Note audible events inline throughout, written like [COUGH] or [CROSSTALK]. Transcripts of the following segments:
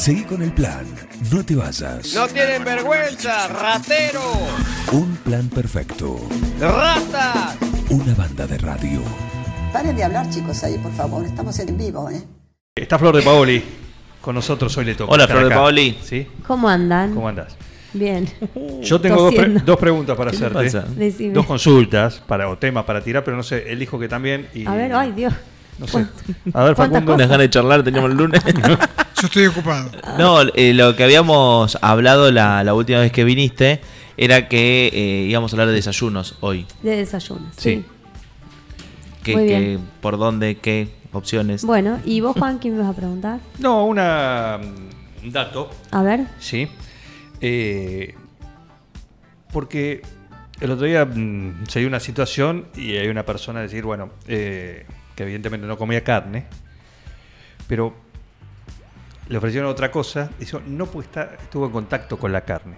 Seguí con el plan. No te vayas. No tienen vergüenza, ratero. Un plan perfecto. Ratas. Una banda de radio. Paren de hablar, chicos, ahí, por favor. Estamos en vivo, ¿eh? Está Flor de Paoli con nosotros hoy le toca. Hola, Flor de. Paoli. ¿Sí? ¿Cómo andan? ¿Cómo andás? Bien. [LAUGHS] Yo tengo dos, pre- Tosiendo. dos preguntas para ¿Qué le hacerte. Dos consultas para, o temas para tirar, pero no sé, elijo que también. Y, A ver, ay Dios. No sé. A ver, ¿Cuántas Facundo. Unas ganas de charlar teníamos el lunes. [LAUGHS] Yo estoy ocupado. no, eh, lo que habíamos hablado la, la última vez que viniste era que eh, íbamos a hablar de desayunos hoy. De desayuno. Sí. Muy. ¿Por dónde? ¿Qué opciones? Bueno, ¿y vos, Juan, qué me vas a preguntar? No, una, mm, un dato, A ver. ¿sí? Eh, porque el otro día mm, se dio una situación y hay una persona decir, bueno, eh, que evidentemente no comía carne, pero le ofrecieron otra cosa, dijo, no porque está, estuvo en contacto con la carne.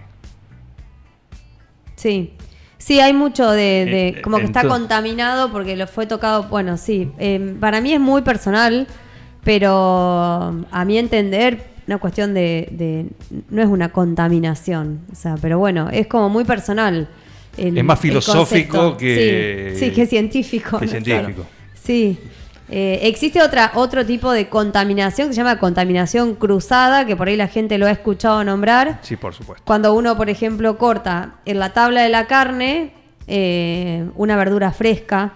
Sí. Sí, hay mucho de, de- Eh, como que está contaminado porque lo fue tocado. Bueno, sí. eh, para mí es muy personal, pero a mi entender, una cuestión de, de- no es una contaminación. O sea, pero bueno, es como muy personal. el- Es más filosófico que- Sí, sí, que científico. que ¿no? científico. Sí. Eh, existe otra, otro tipo de contaminación que se llama contaminación cruzada, que por ahí la gente lo ha escuchado nombrar. Sí, por supuesto. Cuando uno, por ejemplo, corta en la tabla de la carne eh, una verdura fresca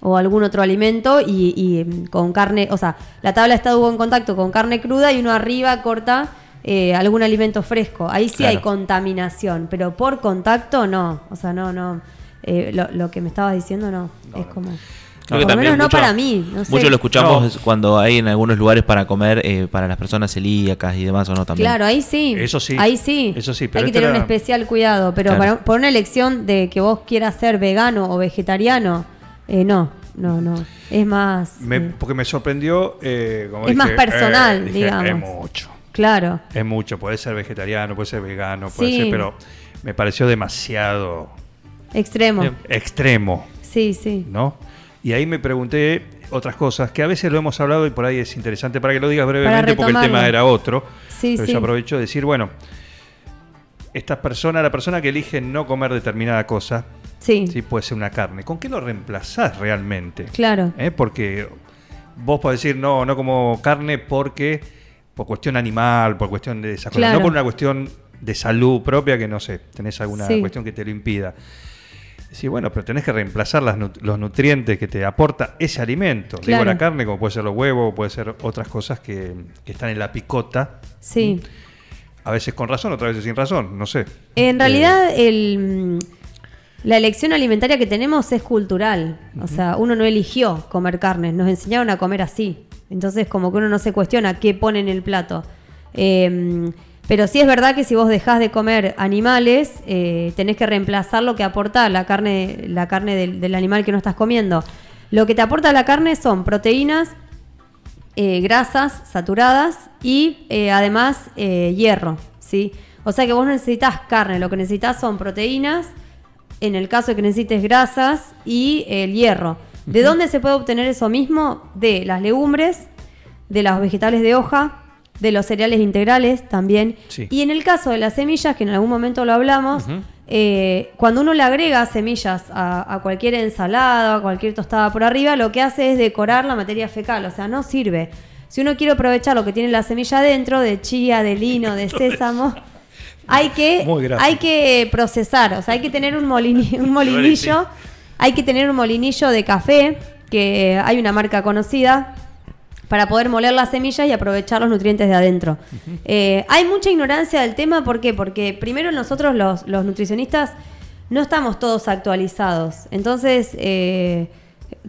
o algún otro alimento y, y, mm, con carne, o sea, la tabla estuvo en contacto con carne cruda y uno arriba corta eh, algún alimento fresco. Ahí sí hay contaminación, pero por contacto no. O sea, no, no. Eh, lo, lo que me estabas diciendo no. es como... Creo que por lo también menos no mucho- para mí. No sé. Mucho lo escuchamos No. cuando hay en algunos lugares para comer eh, para las personas celíacas y demás, ¿o no? También. Claro, ahí sí. Eso sí. Ahí sí. Eso sí, pero Hay que esto tener un especial cuidado. Pero Claro. para- por una elección de que vos quieras ser vegano o vegetariano, eh, no, no, no. Es más. Me- eh, porque me sorprendió. eh, como Es más personal, dije, digamos. Es mucho. claro. Es mucho. Puede ser vegetariano, puede ser vegano, puede Sí. ser, pero me pareció demasiado Extremo. eh, extremo, Sí, sí. ¿no? Y ahí me pregunté otras cosas que a veces lo hemos hablado y por ahí es interesante para que lo digas brevemente porque el tema era otro. Sí, pero sí. yo aprovecho de decir, bueno, esta persona, la persona que elige no comer determinada cosa, Sí, sí puede ser una carne. ¿Con qué lo reemplazás realmente? claro. ¿Eh? Porque vos podés decir, no, no como carne porque por cuestión animal, por cuestión de esa cosa, Claro. no por una cuestión de salud propia que no sé, tenés alguna Sí. cuestión que te lo impida. Sí, bueno, pero tenés que reemplazar las los nutrientes que te aporta ese alimento. Digo Claro. la carne, como puede ser los huevos, puede ser otras cosas que, que están en la picota. Sí. A veces con razón, otras veces sin razón, no sé. En Eh, realidad, el, la elección alimentaria que tenemos es cultural. O sea, uno no eligió comer carne, nos enseñaron a comer así. Entonces, como que uno no se cuestiona qué pone en el plato. Eh, pero sí es verdad que si vos dejás de comer animales, eh, tenés que reemplazar lo que aporta la carne, la carne del, del animal que no estás comiendo. Lo que te aporta la carne son proteínas, eh, grasas saturadas y eh, además hierro, ¿sí? O sea que vos no necesitas carne, lo que necesitas son proteínas, en el caso de que necesites grasas y el hierro. ¿De dónde se puede obtener eso mismo? De las legumbres, de los vegetales de hoja, de los cereales integrales también. Sí. Y en el caso de las semillas, que en algún momento lo hablamos, eh, cuando uno le agrega semillas a, a cualquier ensalada, a cualquier tostada por arriba, lo que hace es decorar la materia fecal, o sea, no sirve. Si uno quiere aprovechar lo que tiene la semilla dentro, de chía, de lino, de [LAUGHS] sésamo, hay que, hay que procesar, o sea, hay que tener un, molini- [LAUGHS] un molinillo, hay que tener un molinillo de café, que hay una marca conocida, para poder moler las semillas y aprovechar los nutrientes de adentro. Eh, hay mucha ignorancia del tema, ¿por qué? Porque primero nosotros los, los nutricionistas no estamos todos actualizados. Entonces, eh,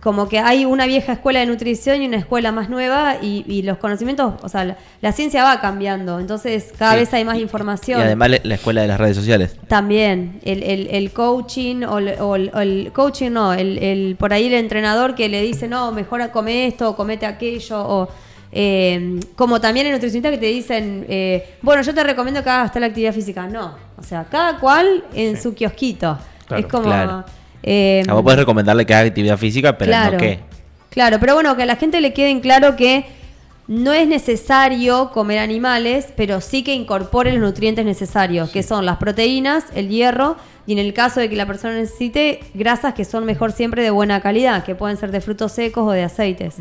como que hay una vieja escuela de nutrición y una escuela más nueva y, y los conocimientos, o sea, la, la ciencia va cambiando, entonces cada Sí. vez hay más Y información. además le- la escuela de las redes sociales. También, el, el- el coaching, o el, o el- coaching no, el, el- por ahí el entrenador que le dice, no, mejor come esto, o comete aquello, o eh, como también el nutricionista que te dicen, eh, bueno, yo te recomiendo que hagas tal actividad física. No, o sea, cada cual en su kiosquito. Claro, es como... claro. Eh, A vos podés recomendarle que haga actividad física, pero no qué. Claro, pero bueno, que a la gente le quede en claro que no es necesario comer animales, pero sí que incorpore los nutrientes necesarios, que son las proteínas, el hierro y en el caso de que la persona necesite grasas que son mejor siempre de buena calidad, que pueden ser de frutos secos o de aceites.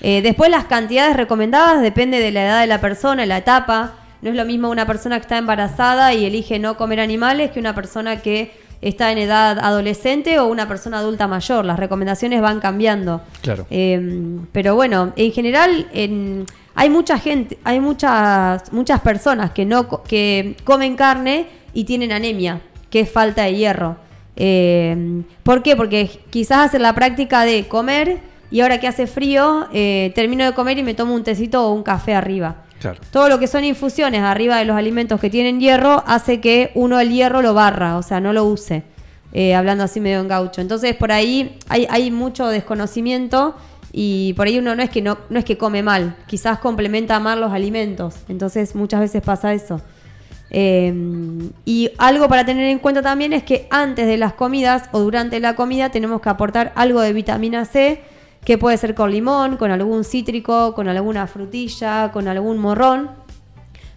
Eh, después las cantidades recomendadas depende de la edad de la persona, la etapa. No es lo mismo una persona que está embarazada y elige no comer animales que una persona que está en edad adolescente o una persona adulta mayor. Las recomendaciones van cambiando. Claro. Eh, pero bueno, en general en- hay mucha gente, hay muchas muchas personas que no que comen carne y tienen anemia, que es falta de hierro. Eh, ¿Por qué? Porque quizás hacen la práctica de comer y ahora que hace frío eh, termino de comer y me tomo un tecito o un café arriba. Todo lo que son infusiones arriba de los alimentos que tienen hierro hace que uno el hierro lo barra, o sea, no lo use. eh, hablando así medio en gaucho. Entonces, por ahí hay, hay mucho desconocimiento y por ahí uno no es que no, no es que come mal, quizás complementa mal los alimentos. Entonces, muchas veces pasa eso. Eh, y algo para tener en cuenta también es que antes de las comidas o durante la comida tenemos que aportar algo de vitamina C, que puede ser con limón, con algún cítrico, con alguna frutilla, con algún morrón,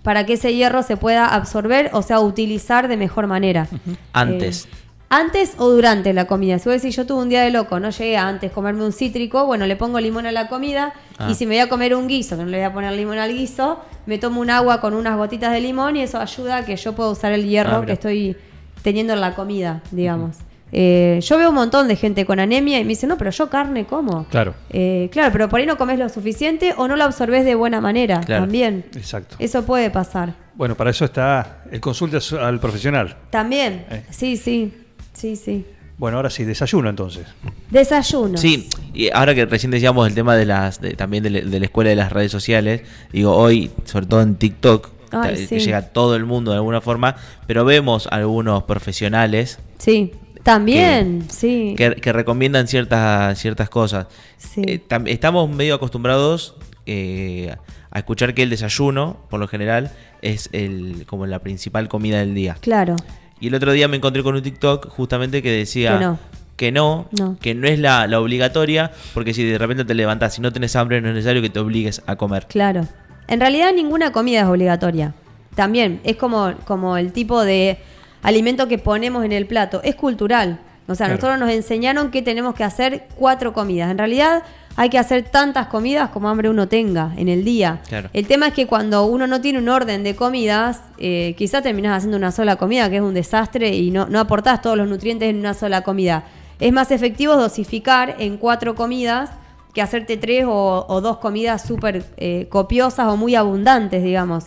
para que ese hierro se pueda absorber o sea, utilizar de mejor manera. Antes. Eh, antes o durante la comida. Si yo tuve un día de loco, no llegué a antes comerme un cítrico, bueno, le pongo limón a la comida Ah. y si me voy a comer un guiso, que no le voy a poner limón al guiso, me tomo un agua con unas gotitas de limón y eso ayuda a que yo pueda usar el hierro Ah, que estoy teniendo en la comida, digamos. Eh, yo veo un montón de gente con anemia y me dice, no, pero yo carne como. Claro. Eh, claro, pero por ahí no comes lo suficiente o no lo absorbes de buena manera Claro. también. Exacto. Eso puede pasar. Bueno, para eso está el consulta al profesional. También. Eh. Sí, sí. Sí, sí. Bueno, ahora sí, desayuno entonces. Desayuno. Sí, y ahora que recién decíamos el tema de las de- también de, la- de la escuela de las redes sociales, digo, hoy, sobre todo en TikTok, Ay, ta- sí. que llega a todo el mundo de alguna forma, pero vemos algunos profesionales Sí, también, sí. que, que recomiendan ciertas, ciertas cosas. Sí. Eh, tam- estamos medio acostumbrados eh, a escuchar que el desayuno, por lo general, es el como la principal comida del día. Claro. Y el otro día me encontré con un TikTok justamente que decía Que no. que no, No. que no es la, la obligatoria, porque si de repente te levantás y no tenés hambre, no es necesario que te obligues a comer. Claro. En realidad ninguna comida es obligatoria. También es como, como el tipo de alimento que ponemos en el plato. Es cultural. O sea, Claro. nosotros nos enseñaron que tenemos que hacer cuatro comidas. En realidad hay que hacer tantas comidas como hambre uno tenga en el día. Claro. El tema es que cuando uno no tiene un orden de comidas, eh, quizás terminás haciendo una sola comida, que es un desastre, y no, no aportás todos los nutrientes en una sola comida. Es más efectivo dosificar en cuatro comidas que hacerte tres o, o dos comidas súper eh, copiosas o muy abundantes, digamos.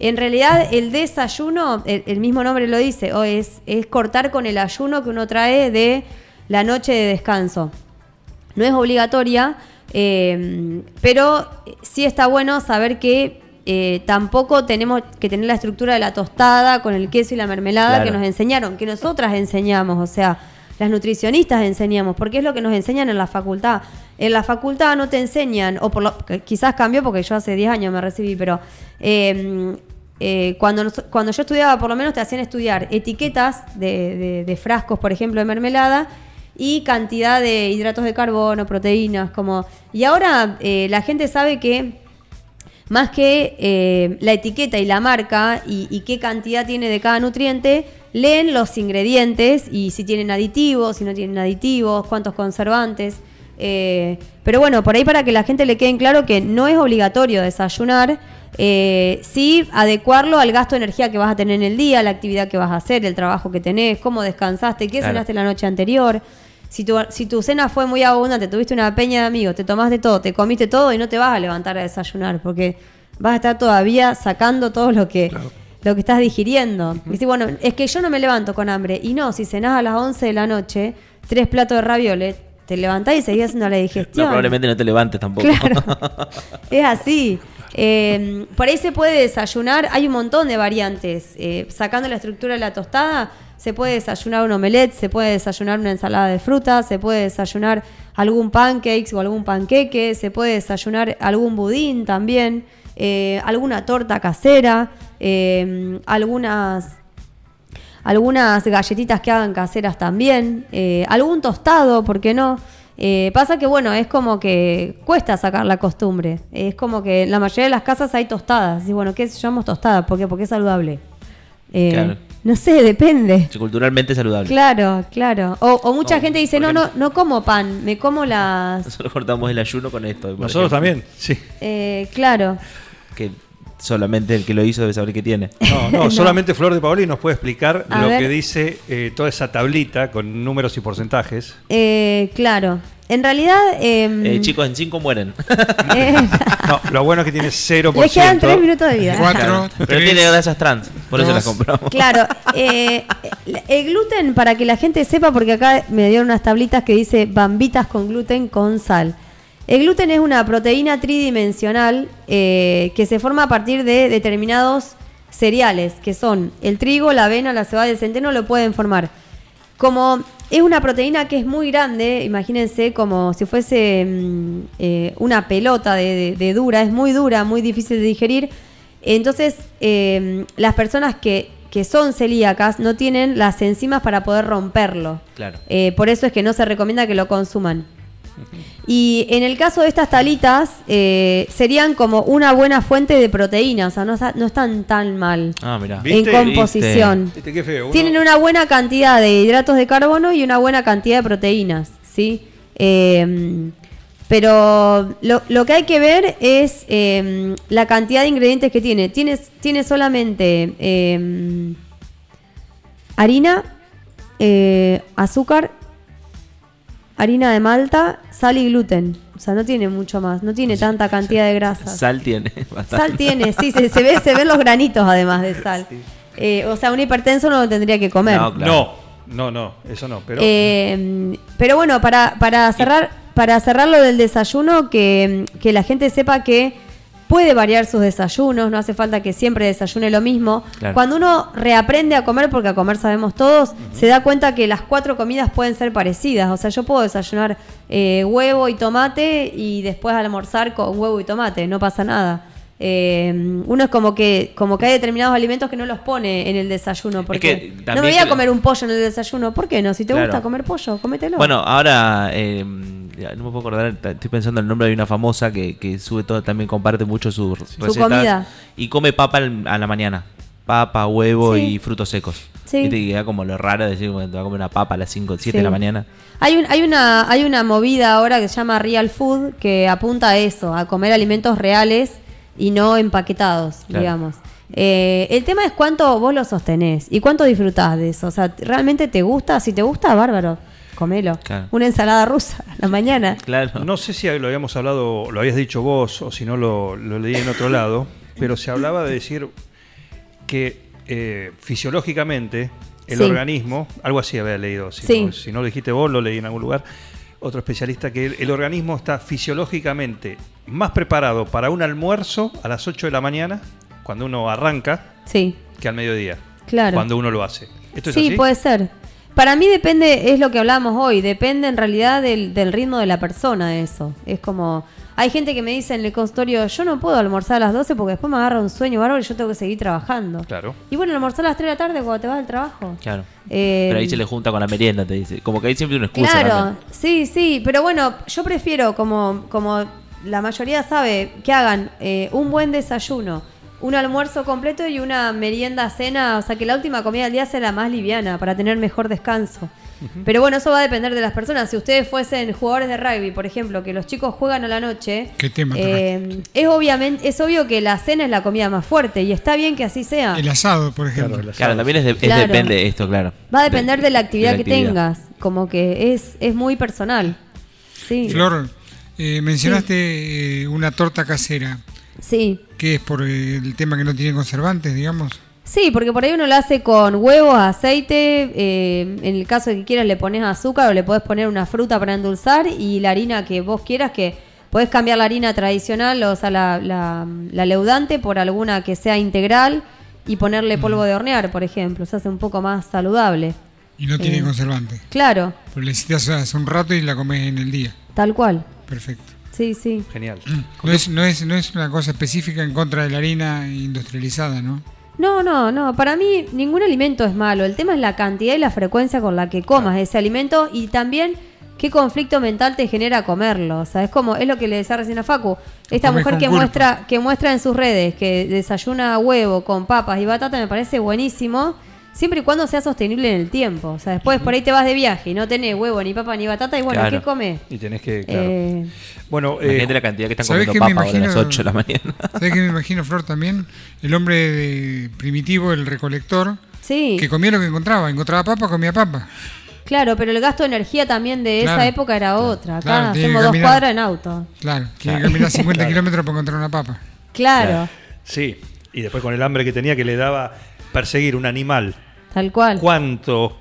En realidad, el desayuno, el, el mismo nombre lo dice, o es, es cortar con el ayuno que uno trae de la noche de descanso. No es obligatoria, eh, pero sí está bueno saber que eh, tampoco tenemos que tener la estructura de la tostada con el queso y la mermelada Claro. que nos enseñaron, que nosotras enseñamos, o sea, las nutricionistas enseñamos, porque es lo que nos enseñan en la facultad. En la facultad no te enseñan, o por lo, quizás cambió porque yo hace 10 años me recibí, pero eh, eh, cuando, cuando yo estudiaba, por lo menos te hacían estudiar etiquetas de, de- de frascos, por ejemplo, de mermelada y cantidad de hidratos de carbono, proteínas, como... Y ahora eh, la gente sabe que más que eh, la etiqueta y la marca y, y qué cantidad tiene de cada nutriente, leen los ingredientes y si tienen aditivos, si no tienen aditivos, cuántos conservantes. eh, pero bueno, por ahí para que la gente le quede en claro que no es obligatorio desayunar, eh, sí adecuarlo al gasto de energía que vas a tener en el día, la actividad que vas a hacer, el trabajo que tenés, cómo descansaste, qué Claro. cenaste la noche anterior. Si tu, si tu cena fue muy abundante, tuviste una peña de amigos, te tomaste todo, te comiste todo y no te vas a levantar a desayunar porque vas a estar todavía sacando todo lo que, lo que estás digiriendo. Y decís, bueno, es que yo no me levanto con hambre. Y no, si cenás a las 11 de la noche, tres platos de ravioles, te levantás y seguís haciendo la No, digestión. probablemente no te levantes tampoco. Claro, [LAUGHS] es así. Eh, por ahí se puede desayunar, hay un montón de variantes. Eh, sacando la estructura de la tostada, se puede desayunar un omelette, se puede desayunar una ensalada de frutas, se puede desayunar algún pancakes o algún panqueque, se puede desayunar algún budín también, eh, alguna torta casera, eh, algunas algunas galletitas que hagan caseras también, eh, algún tostado, ¿por qué no? Eh, pasa que, bueno, es como que cuesta sacar la costumbre. Es como que en la mayoría de las casas hay tostadas. Y bueno, ¿qué llamamos tostadas? ¿Por qué? Porque es saludable. Eh, Claro. No sé, depende. Culturalmente saludable. Claro, claro. O, o mucha No, gente dice, ¿por no, no, no como pan, me como las... Nosotros cortamos el ayuno con esto. Nosotros ejemplo. también, sí. Eh, claro. Que solamente el que lo hizo debe saber qué tiene. No, no, [LAUGHS] No. solamente Flor de Paoli nos puede explicar A lo ver. que dice eh, toda esa tablita con números y porcentajes. Eh, claro. En realidad... em, Eh, chicos, en 5 mueren. eh, [LAUGHS] [LAUGHS] No, lo bueno es que tiene 0%. les quedan tres minutos de vida. Cuatro, Pero tres, tiene grasas trans, por eso las compramos. Claro, eh, el gluten, para que la gente sepa, porque acá me dieron unas tablitas que dice bambitas con gluten con sal. El gluten es una proteína tridimensional eh, que se forma a partir de determinados cereales, que son el trigo, la avena, la cebada y el centeno, lo pueden formar. Como es una proteína que es muy grande, imagínense como si fuese mm, eh, una pelota de, de- de dura, es muy dura, muy difícil de digerir. Entonces, eh, las personas que, que son celíacas no tienen las enzimas para poder romperlo. Claro. Eh, por eso es que no se recomienda que lo consuman. Y en el caso de estas talitas, eh, serían como una buena fuente de proteína, o sea, no, está- no están tan mal Ah, en ¿Viste? composición. Viste qué feo. uno- Tienen una buena cantidad de hidratos de carbono y una buena cantidad de proteínas, ¿sí? Eh, pero lo, lo que hay que ver es eh, la cantidad de ingredientes que tiene. Tiene, tiene solamente eh, harina, eh, azúcar, harina de malta, sal y gluten. O sea, no tiene mucho más, no tiene tanta cantidad de grasas. Sal tiene [LAUGHS] bastante. Sal tiene, sí, se, se ve, se ven los granitos además de [LAUGHS] sal. Eh, o sea, un hipertenso no lo tendría que comer. No, claro. No, no, no, eso no. Pero Eh, pero bueno, para, para cerrar, para cerrar lo del desayuno, que, que la gente sepa que puede variar sus desayunos, no hace falta que siempre desayune lo mismo. Claro. Cuando uno reaprende a comer, porque a comer sabemos todos, se da cuenta que las cuatro comidas pueden ser parecidas. O sea, yo puedo desayunar eh, huevo y tomate y después almorzar con huevo y tomate, no pasa nada. Eh, uno es como que como que hay determinados alimentos que no los pone en el desayuno porque que no me voy a comer un pollo en el desayuno ¿por qué no? si te Claro. gusta comer pollo cómetelo Bueno, ahora eh, no me puedo acordar, estoy pensando en el nombre de una famosa que, que sube todo, también comparte mucho sus recetas. comida. Y come papa a la mañana. Papa, huevo Sí. y frutos secos. Sí. Viste que queda como lo raro de decir cuando te va a comer una papa a las 5, 7 de Sí. la mañana. Hay, un- hay, una, hay una movida ahora que se llama Real Food que apunta a eso, a comer alimentos reales y no empaquetados, Claro. digamos. Eh, el tema es cuánto vos lo sostenés y cuánto disfrutás de eso. O sea, ¿realmente te gusta? Si te gusta, bárbaro, comelo. Claro. Una ensalada rusa a la mañana. Claro. no sé si lo habíamos hablado, lo habías dicho vos o si no lo, lo leí en otro lado, [LAUGHS] pero se hablaba de decir que eh, fisiológicamente el Sí. organismo, algo así había leído, si, Sí. no, si no lo dijiste vos, lo leí en algún lugar, otro especialista, que el, el organismo está fisiológicamente más preparado para un almuerzo a las 8 de la mañana, cuando uno arranca, Sí, que al mediodía, claro. cuando uno lo hace. ¿Esto es Sí, así? puede ser. Para mí depende, es lo que hablábamos hoy, depende en realidad del, del ritmo de la persona eso. Es como, hay gente que me dice en el consultorio, yo no puedo almorzar a las 12 porque después me agarra un sueño bárbaro y yo tengo que seguir trabajando. Claro. Y bueno, almorzar a las 3 de la tarde cuando te vas al trabajo. Claro. Eh, Pero ahí se le junta con la merienda, te dice. Como que hay siempre una excusa. Claro, también. sí, sí, pero bueno, yo prefiero, como, como la mayoría sabe, que hagan eh, un buen desayuno, un almuerzo completo y una merienda cena, o sea, que la última comida del día sea la más liviana para tener mejor descanso. Pero bueno, eso va a depender de las personas. Si ustedes fuesen jugadores de rugby, por ejemplo, que los chicos juegan a la noche, ¿Qué tema eh, es obviamente es obvio que la cena es la comida más fuerte y está bien que así sea. El asado, por ejemplo. Claro, también es, de- es Claro. depende de esto, claro. Va a depender de, la actividad de la que tengas, como que es, es muy personal. Sí. Flor, eh, mencionaste eh, una torta casera. Sí. que es por el tema que no tiene conservantes, digamos? Sí, porque por ahí uno lo hace con huevos, aceite, eh, en el caso de que quieras le pones azúcar o le podés poner una fruta para endulzar y la harina que vos quieras, que podés cambiar la harina tradicional, o sea, la, la, la leudante por alguna que sea integral y ponerle polvo de hornear, por ejemplo, se hace un poco más saludable. Y no tiene Eh. conservante. Claro, Pero le necesitas hace un rato y la comes en el día. tal cual. Perfecto. Sí, sí. Genial. No es, no, es, no es una cosa específica en contra de la harina industrializada, ¿no? No, no, no. Para mí ningún alimento es malo. El tema es la cantidad y la frecuencia con la que comas ese alimento y también qué conflicto mental te genera comerlo. O sea, es como, es lo que le decía recién a Facu. Esta mujer que muestra, que muestra en sus redes que desayuna huevo con papas y batata me parece buenísimo. Siempre y cuando sea sostenible en el tiempo. O sea, después por ahí te vas de viaje y no tenés huevo, ni papa, ni batata. Y bueno, Claro. ¿qué comes? Y tenés que, claro. Eh, bueno, eh, la cantidad que están ¿sabés comiendo qué me papa a las imagino? 8 de la mañana. [LAUGHS] ¿Sabes qué me imagino, Flor, también? El hombre de- primitivo, el recolector, sí. que comía lo que encontraba. Encontraba papa, comía papa. Claro, pero el gasto de energía también de esa época era otra. Acá Claro, que hacemos dos cuadras en auto. Claro, tiene que caminar 50 [LAUGHS] kilómetros para encontrar una papa. Claro, sí. Y después con el hambre que tenía que le daba perseguir un animal. tal cual. ¿Cuántos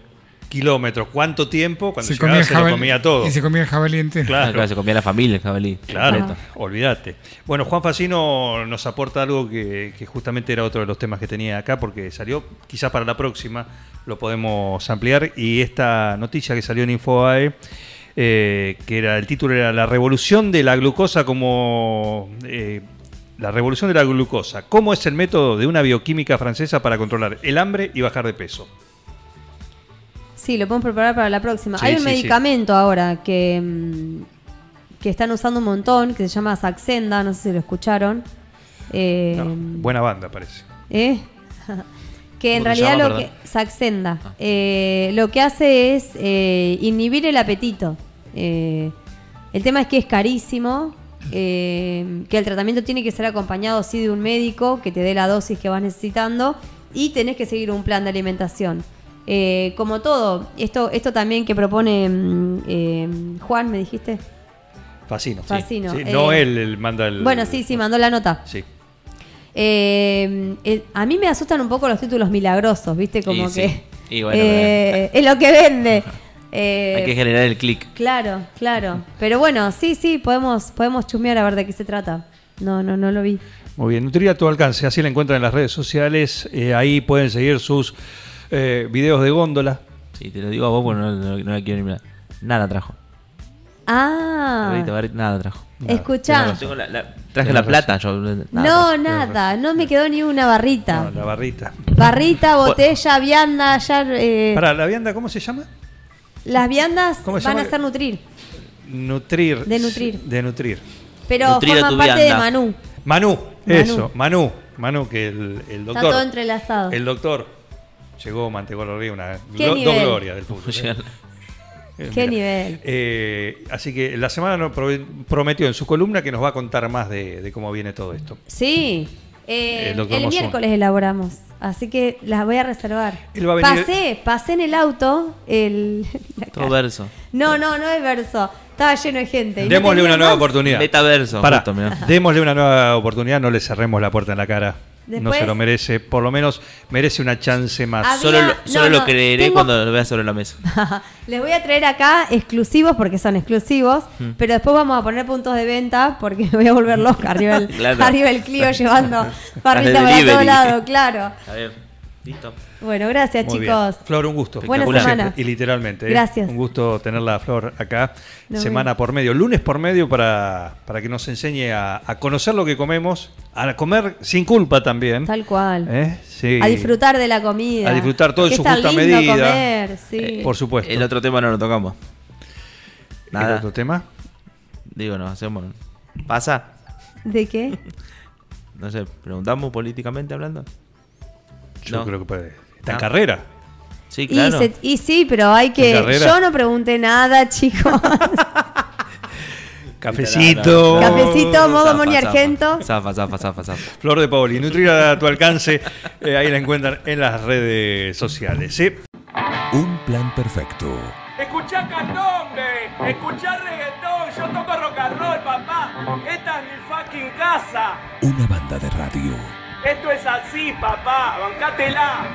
kilómetros? ¿Cuánto tiempo? Cuando se llegaba comía, se lo comía todo. Y se comía el jabalí entero. Claro. Claro, se comía la familia el jabalí. Claro, olvídate. Bueno, Juan Facino nos aporta algo que, que justamente era otro de los temas que tenía acá, porque salió, quizás para la próxima lo podemos ampliar, y esta noticia que salió en Infobae, eh, que era el título era La revolución de la glucosa como... eh, la revolución de la glucosa. ¿Cómo es el método de una bioquímica francesa para controlar el hambre y bajar de peso? Sí, lo podemos preparar para la próxima. Sí, Hay un sí, medicamento ahora que, mm, que están usando un montón, que se llama Saxenda, no sé si lo escucharon. Eh, No, buena banda, parece. ¿eh? [LAUGHS] que en ¿Cómo se realidad llama, lo que... Saxenda. Eh, lo que hace es eh, inhibir el apetito. Eh, el tema es que es carísimo, eh, que el tratamiento tiene que ser acompañado sí de un médico que te dé la dosis que vas necesitando y tenés que seguir un plan de alimentación. Eh, como todo, esto, esto también que propone mm, eh, Juan, me dijiste. Facino. Facino, Sí, eh, no él, él manda el... Bueno, sí, sí, mandó la nota. Sí. Eh, eh, a mí me asustan un poco los títulos milagrosos, ¿viste? Como Y sí. que. Y bueno, [LAUGHS] eh, es lo que vende. [LAUGHS] Eh, Hay que generar el clic. Claro, claro. Pero bueno, sí, sí, podemos, podemos chusmear a ver de qué se trata. No, no, no lo vi. Muy bien, Nutria a tu alcance, así la encuentran en las redes sociales, eh, ahí pueden seguir sus eh, videos de góndola. Sí, te lo digo a vos porque no, no- no la quiero ni mirar. Nada trajo. Ah, Barrita, barrita, nada trajo. escuchá. Tengo la- la- traje la plata. Yo, nada No, trajo. nada, no me quedó ni una barrita. No, la barrita. Barrita, botella, vianda, ya. eh, Para, ¿la vianda cómo se llama? Las viandas ¿Cómo se van a ser nutrir, Nutrir. De nutrir. De nutrir. pero forman parte de vianda. Manu, Manu. eso, Manu. Manu, que el, el Está doctor. todo entrelazado. El doctor llegó, mantecó la río, una ¿Qué glo- nivel? dos glorias del fútbol. ¿eh? Eh, ¿Qué mira. nivel? Eh, así que la semana nos pro- prometió en su columna que nos va a contar más de, de cómo viene todo esto. Sí. Eh, El doctor el miércoles elaboramos, así que las voy a reservar. Él va a venir- Pasé, pasé en el auto el... [LAUGHS] Todo verso. No, no, no es verso. Estaba lleno de gente. no Démosle una nueva más. oportunidad. Metaverso, Pará, justo, démosle una nueva oportunidad, no le cerremos la puerta en la cara. No se lo merece, por lo menos merece una chance más. Había- Solo, lo, solo no, lo creeré tengo- cuando lo veas sobre la mesa. [LAUGHS] Les voy a traer acá exclusivos porque son exclusivos, Mm. pero después vamos a poner puntos de venta porque me [LAUGHS] voy a volver loca arriba del, [LAUGHS] Claro. arriba del Clio llevando barrita de para todos lados, claro. Está bien. Listo. Bueno, gracias Muy chicos. bien. Flor, un gusto. Buena semana. siempre, Y literalmente. ¿eh? Gracias. Un gusto tenerla Flor acá, No, semana bien. por medio, lunes por medio, para, para que nos enseñe a, a conocer lo que comemos, a comer sin culpa también. Tal cual. ¿Eh? Sí. A disfrutar de la comida. A disfrutar todo en su está justa lindo medida. comer, sí. Eh, por supuesto. El otro tema no lo tocamos. ¿El Nada. otro tema? Digo, nos hacemos. ¿Pasa? ¿De qué? [LAUGHS] No sé, preguntamos políticamente hablando. Yo No. creo que puede. Está en No. carrera. Sí, Y, claro. se- y sí, pero hay que. Yo no pregunté nada, [LAUGHS] chicos. Cafecito. Cafecito, modo Moni zafa. Argento. Zafa, zafa, zafa, zafa. Flor de Paoli, Nutrir a tu alcance. eh, ahí la encuentran en las redes sociales. ¿sí? Un plan perfecto. Escuchá candombe, escuchá reggaetón, yo toco rock and roll, papá. Esta es mi fucking casa. Una banda de radio. Esto es así, papá, bancátela.